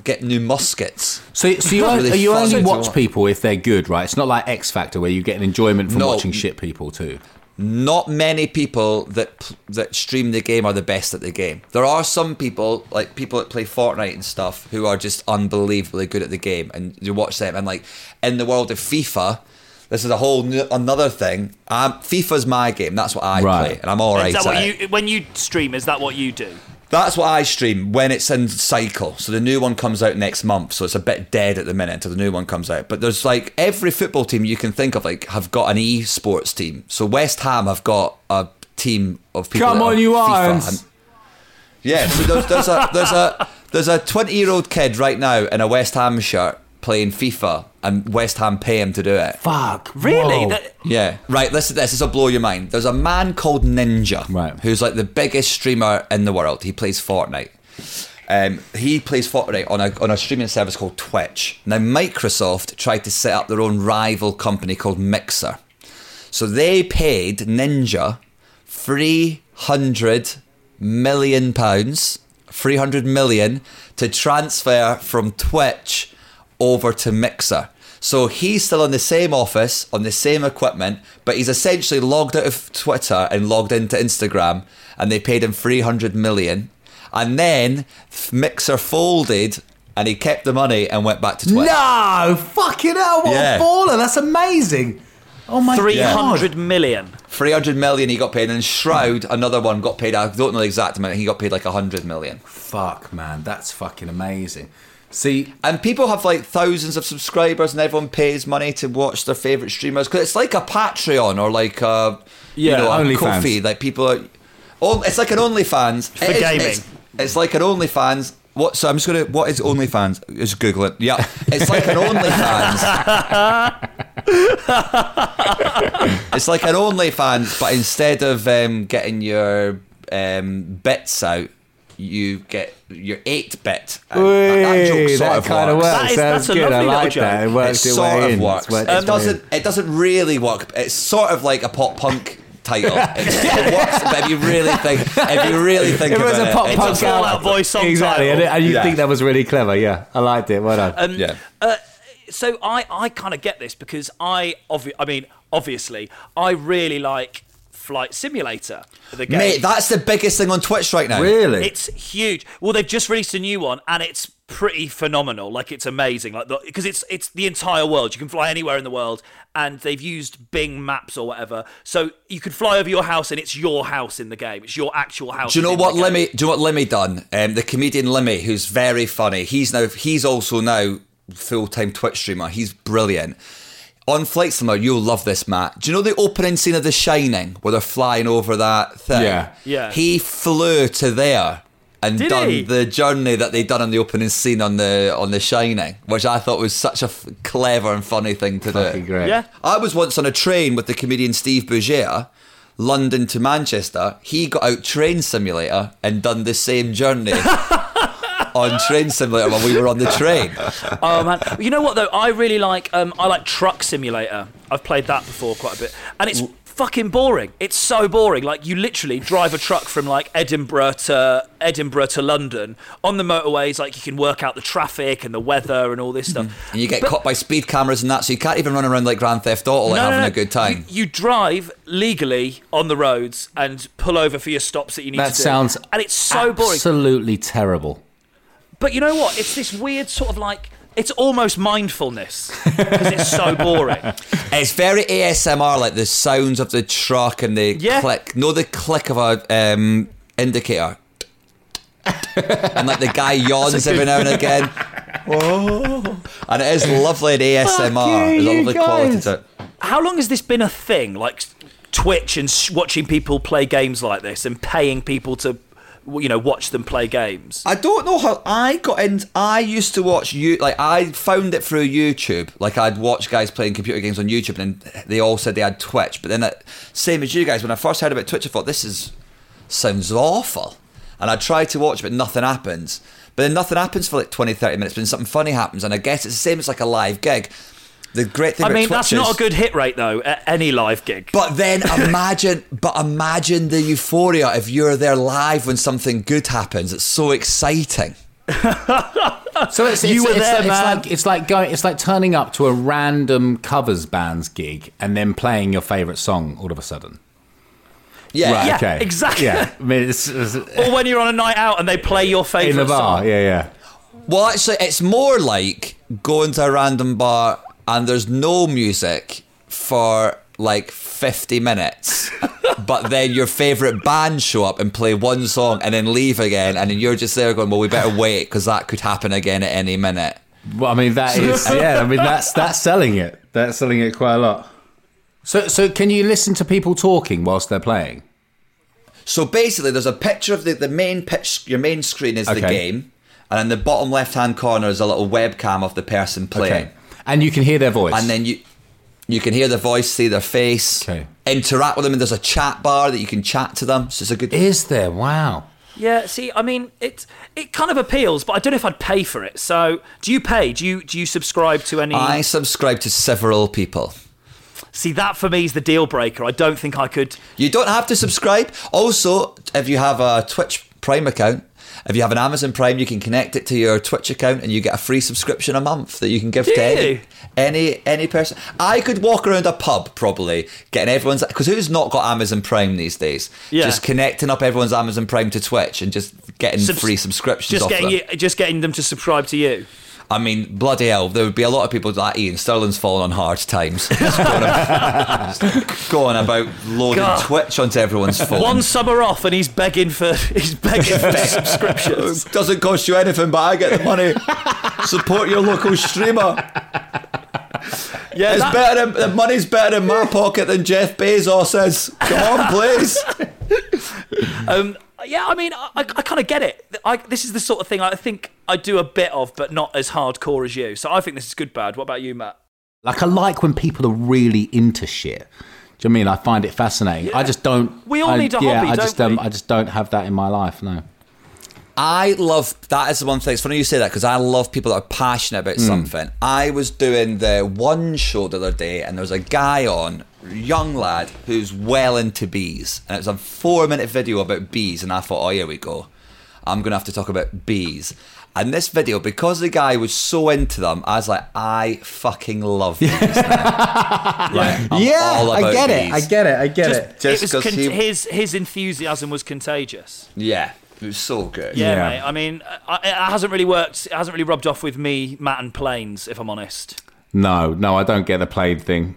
get new muskets. So, so you, <laughs> really you only watch watch. people if they're good, right? It's not like X Factor where you get an enjoyment from No. watching shit people too. Not many people that that stream the game are the best at the game. There are some people, like people that play Fortnite and stuff, who are just unbelievably good at the game, and you watch them. And like in the world of FIFA, this is a whole new, another thing. Um, FIFA's my game. That's what I Right. play, and I'm all right. is that at what it. you when you stream? Is that what you do? That's what I stream when it's in cycle. So the new one comes out next month. So it's a bit dead at the minute until the new one comes out. But there's like every football team you can think of, like have got an esports team. So West Ham have got a team of people. Come on, are you Irons. Yeah, so there's, there's a there's a there's a 20 year old kid right now in a West Ham shirt playing FIFA, and West Ham pay him to do it. Fuck. Really? That, Yeah, right. Listen to this. This will blow your mind. There's a man called Ninja, Right. who's like the biggest streamer in the world. He plays Fortnite. Um, he plays Fortnite on a on a streaming service called Twitch. Now, Microsoft tried to set up their own rival company called Mixer. So they paid Ninja three hundred million pounds, three hundred million, to transfer from Twitch over to Mixer. So he's still in the same office, on the same equipment, but he's essentially logged out of Twitter and logged into Instagram, and they paid him 300 million. And then Mixer folded, and he kept the money and went back to Twitter. No, fucking hell! What Yeah. a baller! That's amazing. Oh my Three god! hundred million. 300 million he got paid, and Shroud, another one, got paid, I don't know the exact amount, he got paid like 100 million. Fuck, man, that's fucking amazing. See, And people have like thousands of subscribers, and everyone pays money to watch their favorite streamers because it's like a Patreon or like a you Yeah, know a OnlyFans. Ko-fi. Like people are, oh, it's like an OnlyFans For It is- gaming. It's, it's like an OnlyFans. What? So I'm just gonna. What is OnlyFans? Just Google it. Yeah, it's like an OnlyFans. <laughs> it's like an OnlyFans, but instead of um, getting your um, bits out, you get your eight bit. And that, joke sort that of kind of works. works. That is- Sounds that's a good. I lovely little like that. It works it its sort of in. works. It's worked it its doesn't. It doesn't really work. It's sort of like a pop punk title. It, it works, but if you really think, if you really <laughs> think it was about a pop it, punk it's a Fall out- Out Boy song exactly, title. and, and you Yeah. think that was really clever. Yeah, I liked it. Well done. Um, Yeah. Uh, so I, I kind of get this because I, obvi- I mean, obviously, I really like Flight Simulator, the game. Mate, that's the biggest thing on Twitch right now. really? It's huge. Well, they've just released a new one, and it's pretty phenomenal. Like it's amazing. Like because it's it's the entire world. You can fly anywhere in the world, and they've used Bing Maps or whatever, so you could fly over your house, and it's your house in the game. It's your actual house. Do you know what the game. Lemmy? Do you know what Lemmy done? Um, the comedian Lemmy, who's very funny. He's now he's also now full time Twitch streamer. He's brilliant. On Flight Simulator, you'll love this, Matt. Do you know the opening scene of The Shining where they're flying over that thing? Yeah. Yeah. He flew to there and Did done he? the journey that they done on the opening scene on the on The Shining, which I thought was such a f- clever and funny thing to Fucking do. great. Yeah. I was once on a train with the comedian Steve Bugeja, London to Manchester. He got out Train Simulator and done the same journey <laughs> on Train Simulator when we were on the train. <laughs> Oh man, you know what though? I really like um, I like Truck Simulator. I've played that before quite a bit, and it's fucking boring. It's so boring. Like you literally drive a truck from like Edinburgh to Edinburgh to London on the motorways. Like you can work out the traffic and the weather and all this stuff. And you get But- caught by speed cameras and that, so you can't even run around like Grand Theft Auto like No, no, having no. a good time. You, you drive legally on the roads and pull over for your stops that you need that to do. sounds and it's so boring. absolutely terrible. But you know what? It's this weird sort of like it's almost mindfulness because it's so boring. <laughs> It's very ASMR, like the sounds of the truck and the Yeah. click. No, the click of a um, indicator. and like the guy <laughs> yawns every now and <laughs> again. Whoa. And it is lovely in ASMR. There's a lovely quality to it. How long has this been a thing? Like Twitch and watching people play games like this and paying people to, you know, watch them play games. I don't know how I got in. I used to watch you like I found it through YouTube. Like I'd watch guys playing computer games on YouTube, and they all said they had Twitch. But then, same as you guys, when I first heard about Twitch, I thought this is sounds awful. And I tried to watch, but nothing happens. But then nothing happens for like 20, 30 minutes. But then something funny happens, and I guess it's the same as like a live gig. The great thing I mean, that's not a good hit rate though at any live gig. But then imagine, <laughs> but imagine the euphoria if you're there live when something good happens. It's so exciting. So it's, You it's, were it's, there, it's man. like it's like going it's like turning up to a random covers band's gig and then playing your favorite song all of a sudden. Yeah, Right, Yeah, okay. exactly. Yeah, I mean, it's, it's or when you're on a night out and they play your favorite in the bar. song. Yeah, yeah. Well, actually, it's more like going to a random bar and there's no music for like 50 minutes, <laughs> but then your favourite band show up and play one song and then leave again, and then you're just there going, well, we better wait because that could happen again at any minute. Well, I mean that is <laughs> yeah. I mean that's that's selling it. That's selling it quite a lot. So so can you listen to people talking whilst they're playing? So basically, there's a picture of the, the main pitch. Your main screen is the game, and in the bottom left hand corner is a little webcam of the person playing. Okay. And you can hear their voice. And then you you can hear their voice, see their face, Okay. interact with them, and there's a chat bar that you can chat to them. So it's a good. is there? Wow. Yeah, see, I mean, it it kind of appeals, but I don't know if I'd pay for it. So, do you pay? Do you do you subscribe to any? I subscribe to several people. See, that for me is the deal breaker. I don't think I could. You don't have to subscribe. Also, if you have a Twitch Prime account, if you have an Amazon Prime, you can connect it to your Twitch account and you get a free subscription a month that you can give to any, any any person. I could walk around a pub probably getting everyone's because who's not got Amazon Prime these days? Yeah. Just connecting up everyone's Amazon Prime to Twitch and just getting Subs- free subscriptions Just off getting them. you, just getting them to subscribe to you. I mean, bloody hell, there would be a lot of people like Iain Stirling's fallen on hard times. <laughs> Going, about, loading God. Twitch onto everyone's phone. One summer off, and he's begging for <laughs> he's begging for <laughs> subscriptions. Doesn't cost you anything, but I get the money. Support your local streamer. Yeah, It's that- better. Than, the money's better in my pocket than Jeff Bezos is. Come on, please. Um, yeah, I mean, I, I kind of get it. I, this is the sort of thing I think I do a bit of, but not as hardcore as you. So I think this is good, bad. What about you, Matt? Like I like when people are really into shit. Do you know what I mean? I find it fascinating. I just don't. We all I- need a yeah, hobby, I just don't um, we? I just don't have that in my life. No. I love that is the one thing. It's funny you say that because I love people that are passionate about hmm. something. I was doing the one show the other day, and there was a guy on, young lad, who's well into bees, and it was a four-minute video about bees, and I thought, oh, here we go. I'm gonna have to talk about bees. And this video, because the guy was so into them, I was like, I fucking love bees. <laughs> now. Like, I'm all about bees. get it. I get Just, Just it was 'cause con- he- his his enthusiasm was contagious. Yeah, it was so good. Yeah, Yeah. mate. I mean, I, it hasn't really worked. It hasn't really rubbed off with me, Matt, and Planes. If I'm honest. No, no, I don't get the plane thing.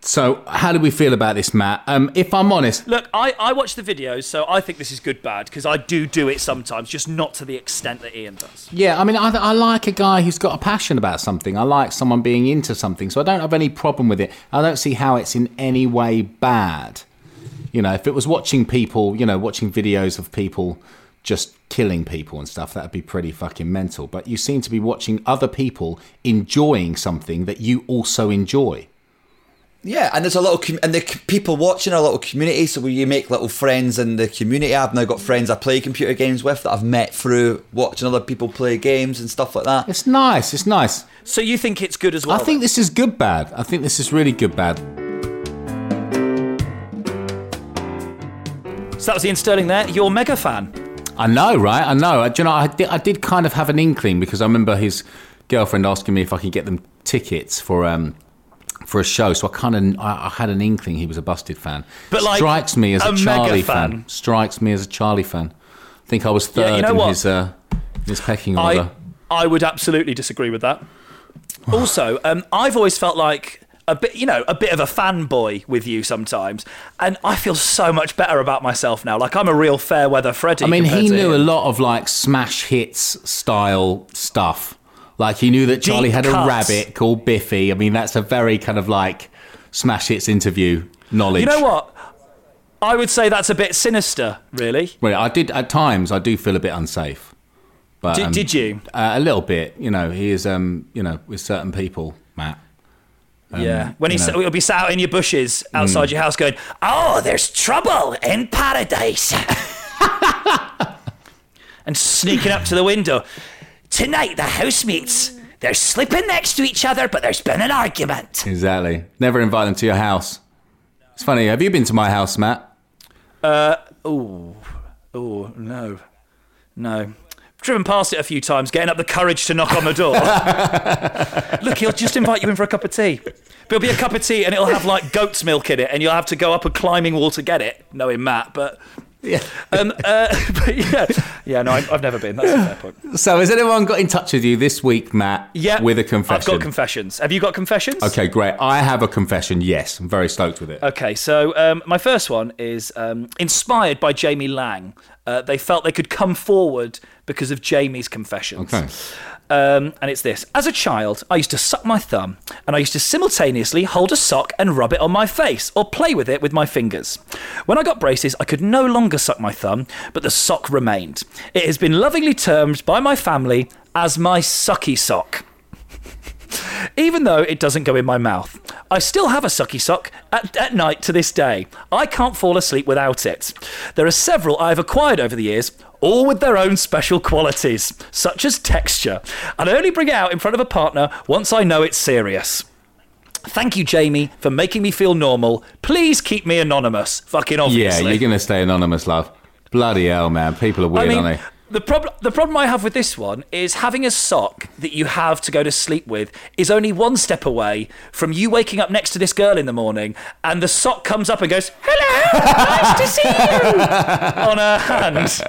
So, how do we feel about this, Matt? Um, if I'm honest, Look, I, I watch the videos, so I think this is good bad because I do do it sometimes, just not to the extent that Iain does. yeah, I mean, I, I like a guy who's got a passion about something. I like someone being into something, so I don't have any problem with it. I don't see how it's in any way bad. You know, if it was watching people, you know, watching videos of people just killing people and stuff, that'd be pretty fucking mental. But you seem to be watching other people enjoying something that you also enjoy. Yeah, and there's a little com- and the c- people watching are a little community, so where you make little friends in the community. I've now got friends I play computer games with that I've met through watching other people play games and stuff like that. It's nice. It's nice. So you think it's good as well? I think this is good bad. I think this is really good bad. so. That was Iain Stirling there. You're a mega fan. I know, right? I know. Do you know, I did, I did kind of have an inkling because I remember his girlfriend asking me if I could get them tickets for um for a show. So I kind of I, I had an inkling he was a Busted fan. But, like, strikes me as a, a Charlie fan. fan. Strikes me as a Charlie fan. I think I was third Yeah, you know in what? his uh, his pecking order. I I would absolutely disagree with that. <sighs> also, um, I've always felt like a bit, you know, a bit of a fanboy with you sometimes, and I feel so much better about myself now. Like I'm a real fair weather Freddie. I mean, he knew a lot of like smash hits style stuff. Like he knew that Charlie Deep had a rabbit called Biffy. I mean, that's a very kind of like smash hits interview knowledge. You know what? I would say that's a bit sinister, really. Well, I did at times. I do feel a bit unsafe. But Did- um, did you? Uh, a little bit. You know, he is. Um, you know, with certain people, Matt. Um, yeah, when. Hmm. he'll be sat out in your bushes outside your house, going, "Oh, there's trouble in paradise," <laughs> and sneaking up to the window. Tonight, the housemates they're sleeping next to each other, but there's been an argument. Exactly. Never invite them to your house. It's funny. Have you been to my house, Matt? Uh, oh, oh no, no. Driven past it a few times, getting up the courage to knock on the door. <laughs> Look, he'll just invite you in for a cup of tea. But it'll be a cup of tea and it'll have like goat's milk in it, and you'll have to go up a climbing wall to get it. Knowing Matt, but Yeah. um, uh, <laughs> but yeah, yeah. No, I've never been. That's a fair point. So, has anyone got in touch with you this week, Matt? Yeah, With a confession. I've got confessions. Have you got confessions? Okay, great. I have a confession. Yes, I'm very stoked with it. Okay, so um, my first one is um, inspired by Jamie Laing. Uh, they felt they could come forward because of Jamie's confessions. Okay. Um, and it's this. As a child, I used to suck my thumb, and I used to simultaneously hold a sock and rub it on my face, or play with it with my fingers. When I got braces, I could no longer suck my thumb, but the sock remained. It has been lovingly termed by my family as my sucky sock. <laughs> Even though it doesn't go in my mouth, I still have a sucky sock at, at night to this day. I can't fall asleep without it. There are several I have acquired over the years, all with their own special qualities, such as texture, and I only bring it out in front of a partner once I know it's serious. Thank you, Jamie, for making me feel normal. Please keep me anonymous. Fucking obviously. Yeah, you're going to stay anonymous, love. Bloody hell, man. People are I weird, mean, aren't they? The problem the problem I have with this one is having a sock that you have to go to sleep with is only one step away from you waking up next to this girl in the morning and the sock comes up and goes, "Hello, nice to see you," <laughs> on her hand.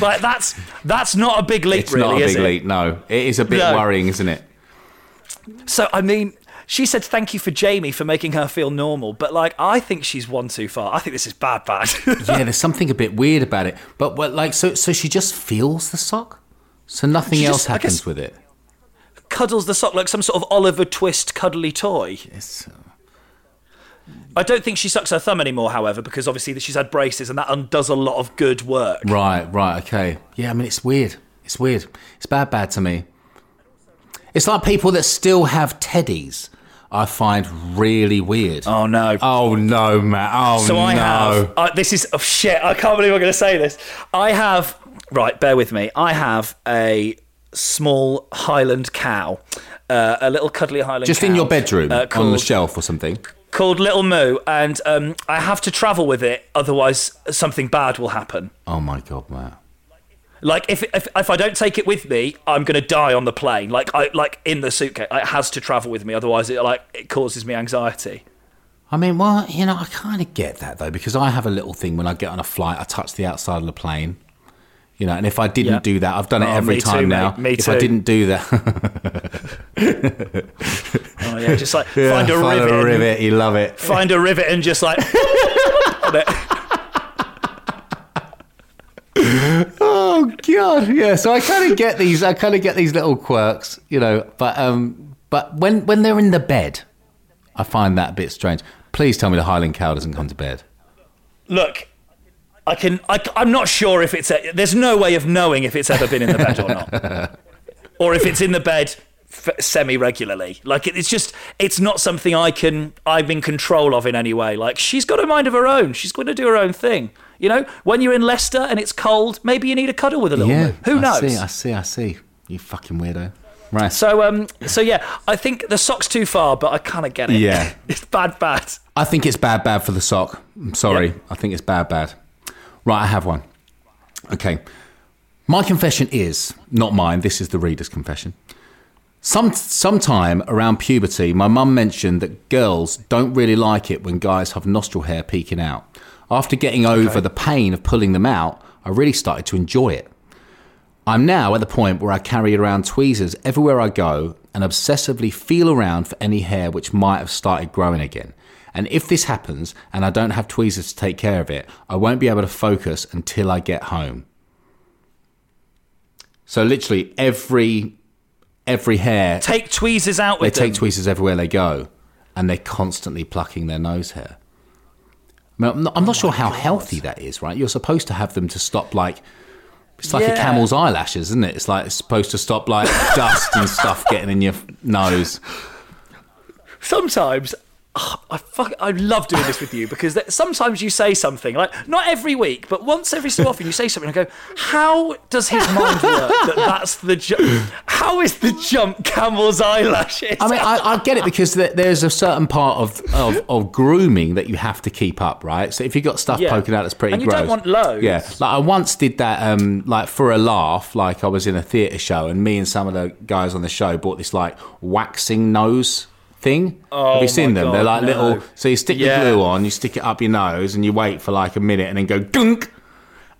Like that's that's not a big leap, It's really, not a is big it? leap, no. It is a bit No. worrying, isn't it? So I mean. She said thank you for Jamie for making her feel normal, but like I think she's one too far. I think this is bad, bad. <laughs> yeah, there's something a bit weird about it. But like, so so she just feels the sock, so nothing She else just- happens guess- with it. Cuddles the sock like some sort of Oliver Twist cuddly toy. It's, I don't think she sucks her thumb anymore, however, because obviously she's had braces and that undoes a lot of good work. right, right, okay. Yeah, I mean, it's weird. It's weird. It's bad, bad to me. It's like people that still have teddies. I find really weird. Oh no! Oh no, man! Oh no. so no! I have. Uh, this is oh shit! I can't believe I'm going to say this. I have. Right, bear with me. I have a small Highland cow, uh, a little cuddly Highland. Cow. Just cow, in your bedroom, uh, on the shelf or something. called Little Moo, and um, I have to travel with it, otherwise something bad will happen. Oh my god, Matt! Like if, if if I don't take it with me, I'm gonna die on the plane. Like I like in the suitcase, it has to travel with me. Otherwise, it like it causes me anxiety. I mean, well, you know, I kind of get that though because I have a little thing when I get on a flight, I touch the outside of the plane. You know, and if I didn't Yeah. do that, I've done it Oh, every me too, time mate. now. Me if I didn't do that, <laughs> Oh yeah, just like Yeah, find a rivet, and- rivet, you love it. find a rivet, and just like. <laughs> <laughs> Oh god, yeah. So I kind of get these. I kind of get these little quirks, you know. But um, but when when they're in the bed, I find that a bit strange. Please tell me the Highland cow doesn't come to bed. Look, I can. I, am not sure if it's. A, there's no way of knowing if it's ever been in the bed or not, <laughs> or if it's in the bed f- semi regularly. Like it, it's just. It's not something I can. I'm in control of in any way. Like she's got a mind of her own. She's going to do her own thing. You know, when you're in Leicester and it's cold, maybe you need a cuddle with a little. yeah. Who I knows? See, I see. I see. You fucking weirdo. Right. So um. So yeah, I think the sock's too far, but I kind of get it. Yeah. <laughs> it's bad, bad. I think it's bad, bad for the sock. I'm sorry. Yep. I think it's bad, bad. Right, I have one. Okay. My confession is not mine. This is the reader's confession. Some sometime around puberty, my mum mentioned that girls don't really like it when guys have nostril hair peeking out. After getting over the pain of pulling them out, I really started to enjoy it. I'm now at the point where I carry around tweezers everywhere I go and obsessively feel around for any hair which might have started growing again. And if this happens and I don't have tweezers to take care of it, I won't be able to focus until I get home. So literally every every hair Take tweezers out they with take tweezers everywhere they go, and they're constantly plucking their nose hair. Mean, I'm not, I'm Oh not sure how healthy that is, right? You're supposed to have them to stop like it's like a camel's eyelashes, isn't it? It's like it's supposed to stop like <laughs> dust and stuff getting in your nose. sometimes <sighs> I fuck, I love doing this with you because that, sometimes you say something like not every week, but once every so often you say something. and I go, how does his mind work? That that's the ju- how is the jump camel's eyelashes? I mean, I, I get it because there- there's a certain part of, of, of grooming that you have to keep up, right? So if you've got stuff Yeah. poking out that's pretty And you gross. don't want loads. Yeah. Like I once did that, um, like for a laugh, like I was in a theatre show and me and some of the guys on the show bought this like waxing nose thing. Oh have you seen my them? They're like no. little, so you stick Yeah. the glue on, you stick it up your nose and you wait for like a minute and then go dunk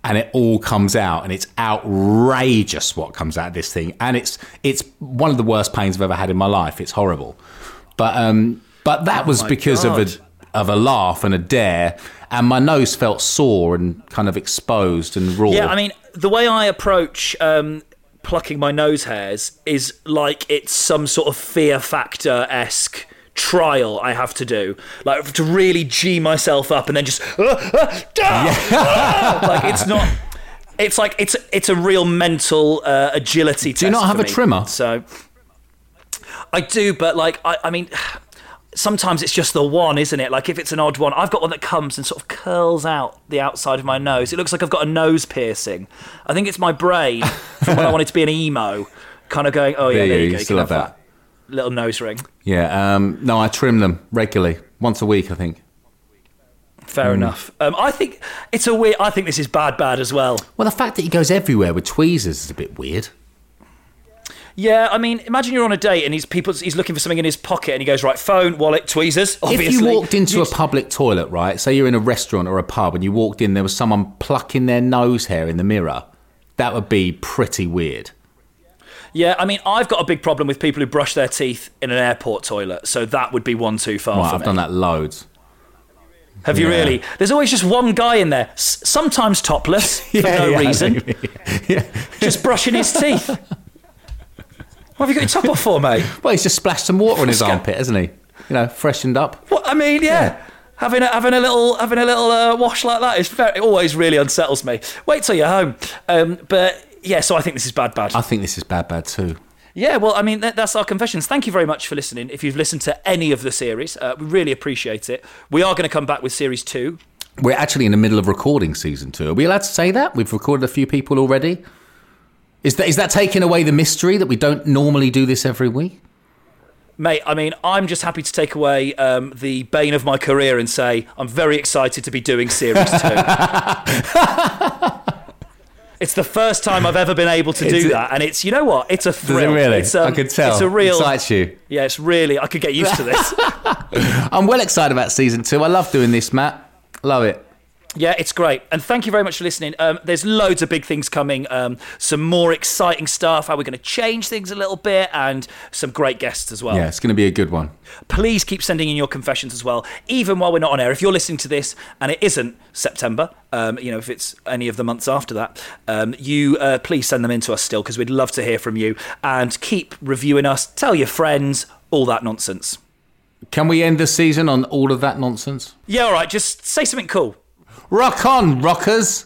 and it all comes out and it's outrageous what comes out of this thing and it's it's one of the worst pains I've ever had in my life it's horrible but um but that was Oh my because of a of a laugh and a dare and my nose felt sore and kind of exposed and raw Yeah, I mean, the way I approach um, plucking my nose hairs is like it's some sort of fear factor esque trial I have to do, like to really g myself up and then just uh, uh, ah, ah! like it's not. It's like it's it's a real mental uh, agility. Do you not have a me. trimmer? So I do, but like I, I mean sometimes it's just the one, isn't it? Like if it's an odd one, I've got one that comes and sort of curls out the outside of my nose. It looks like I've got a nose piercing. I think it's my brain from when I wanted to be an emo, kind of going, oh yeah, There there, you you go, you still can have have that little nose ring. Yeah. Um, no, I trim them regularly, once a week, I think. Fair enough. Um, I think it's a weird. I think this is bad, bad as well. Well, the fact that he goes everywhere with tweezers is a bit weird. Yeah, I mean, imagine you're on a date and he's people he's looking for something in his pocket and he goes right, phone, wallet, tweezers. Obviously, If you walked into You'd- a public toilet, right? Say you're in a restaurant or a pub and you walked in, there was someone plucking their nose hair in the mirror. That would be pretty weird. Yeah, I mean, I've got a big problem with people who brush their teeth in an airport toilet, so that would be one too far Right, I've me. done that loads. Have you Yeah. really? There's always just one guy in there, s- sometimes topless <laughs> for Yeah, no yeah, reason, <laughs> just brushing his teeth. What have you got your top off for, mate? <laughs> Well, he's just splashed some water on his armpit, hasn't he? You know, freshened up. What I mean, yeah. Having a, having a little having a little uh, wash like that is very, it always really unsettles me. Wait till you're home. Um, but yeah, so I think this is bad, bad. I think this is bad, bad too. Yeah, well, I mean, that, that's our confessions. Thank you very much for listening. If you've listened to any of the series, uh, we really appreciate it. We are going to come back with series two. We're actually in the middle of recording season two. Are we allowed to say that? We've recorded a few people already. Is that is that taking away the mystery that we don't normally do this every week? Mate, I mean, I'm just happy to take away um, the bane of my career and say I'm very excited to be doing series two. <laughs> it's the first time I've ever been able to do a- that, and it's you know what? It's a thrill. it really? It's, um, I could tell. It's a real. Excites you. Yeah, it's really. I could get used to this. <laughs> I'm well excited about season two. I love doing this, Matt. Love it. Yeah, it's great. And thank you very much for listening. Um, there's loads of big things coming, um, some more exciting stuff, how we're going to change things a little bit, and some great guests as well. Yeah, it's going to be a good one. Please keep sending in your confessions as well, even while we're not on air. If you're listening to this and it isn't September, um, you know, if it's any of the months after that, um, you uh, please send them in to us still because we'd love to hear from you. And keep reviewing us, tell your friends, all that nonsense. Can we end the season on all of that nonsense? Yeah, all right, just say something cool. Rock on, rockers.